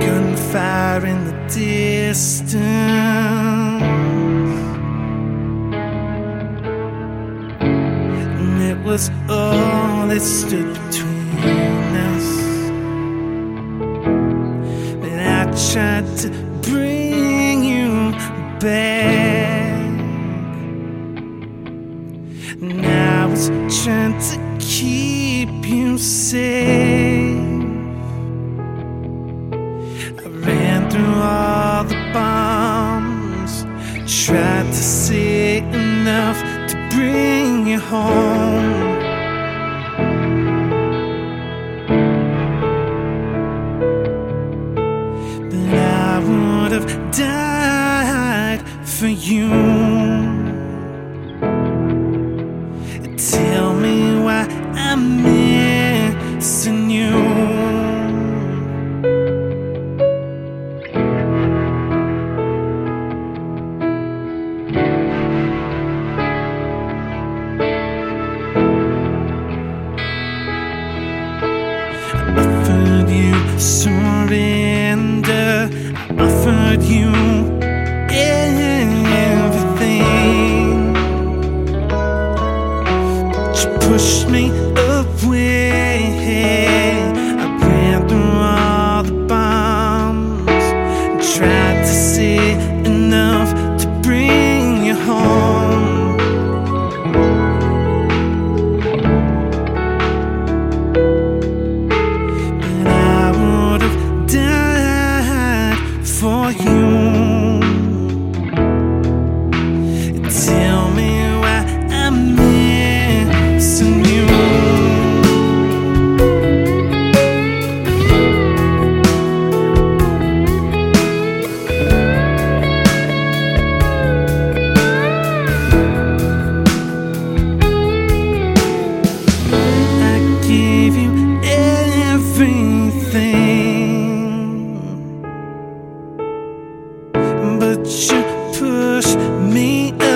gunfire in the distance. And it was all that stood between us. But I tried to bring you back. And I was trying to keep you safe. I ran through all the bombs, tried to see enough to bring you home. But I would have died for you. I offered you everything, but you pushed me away. I ran through all the bombs and tried to see enough to bring you home. you push me up?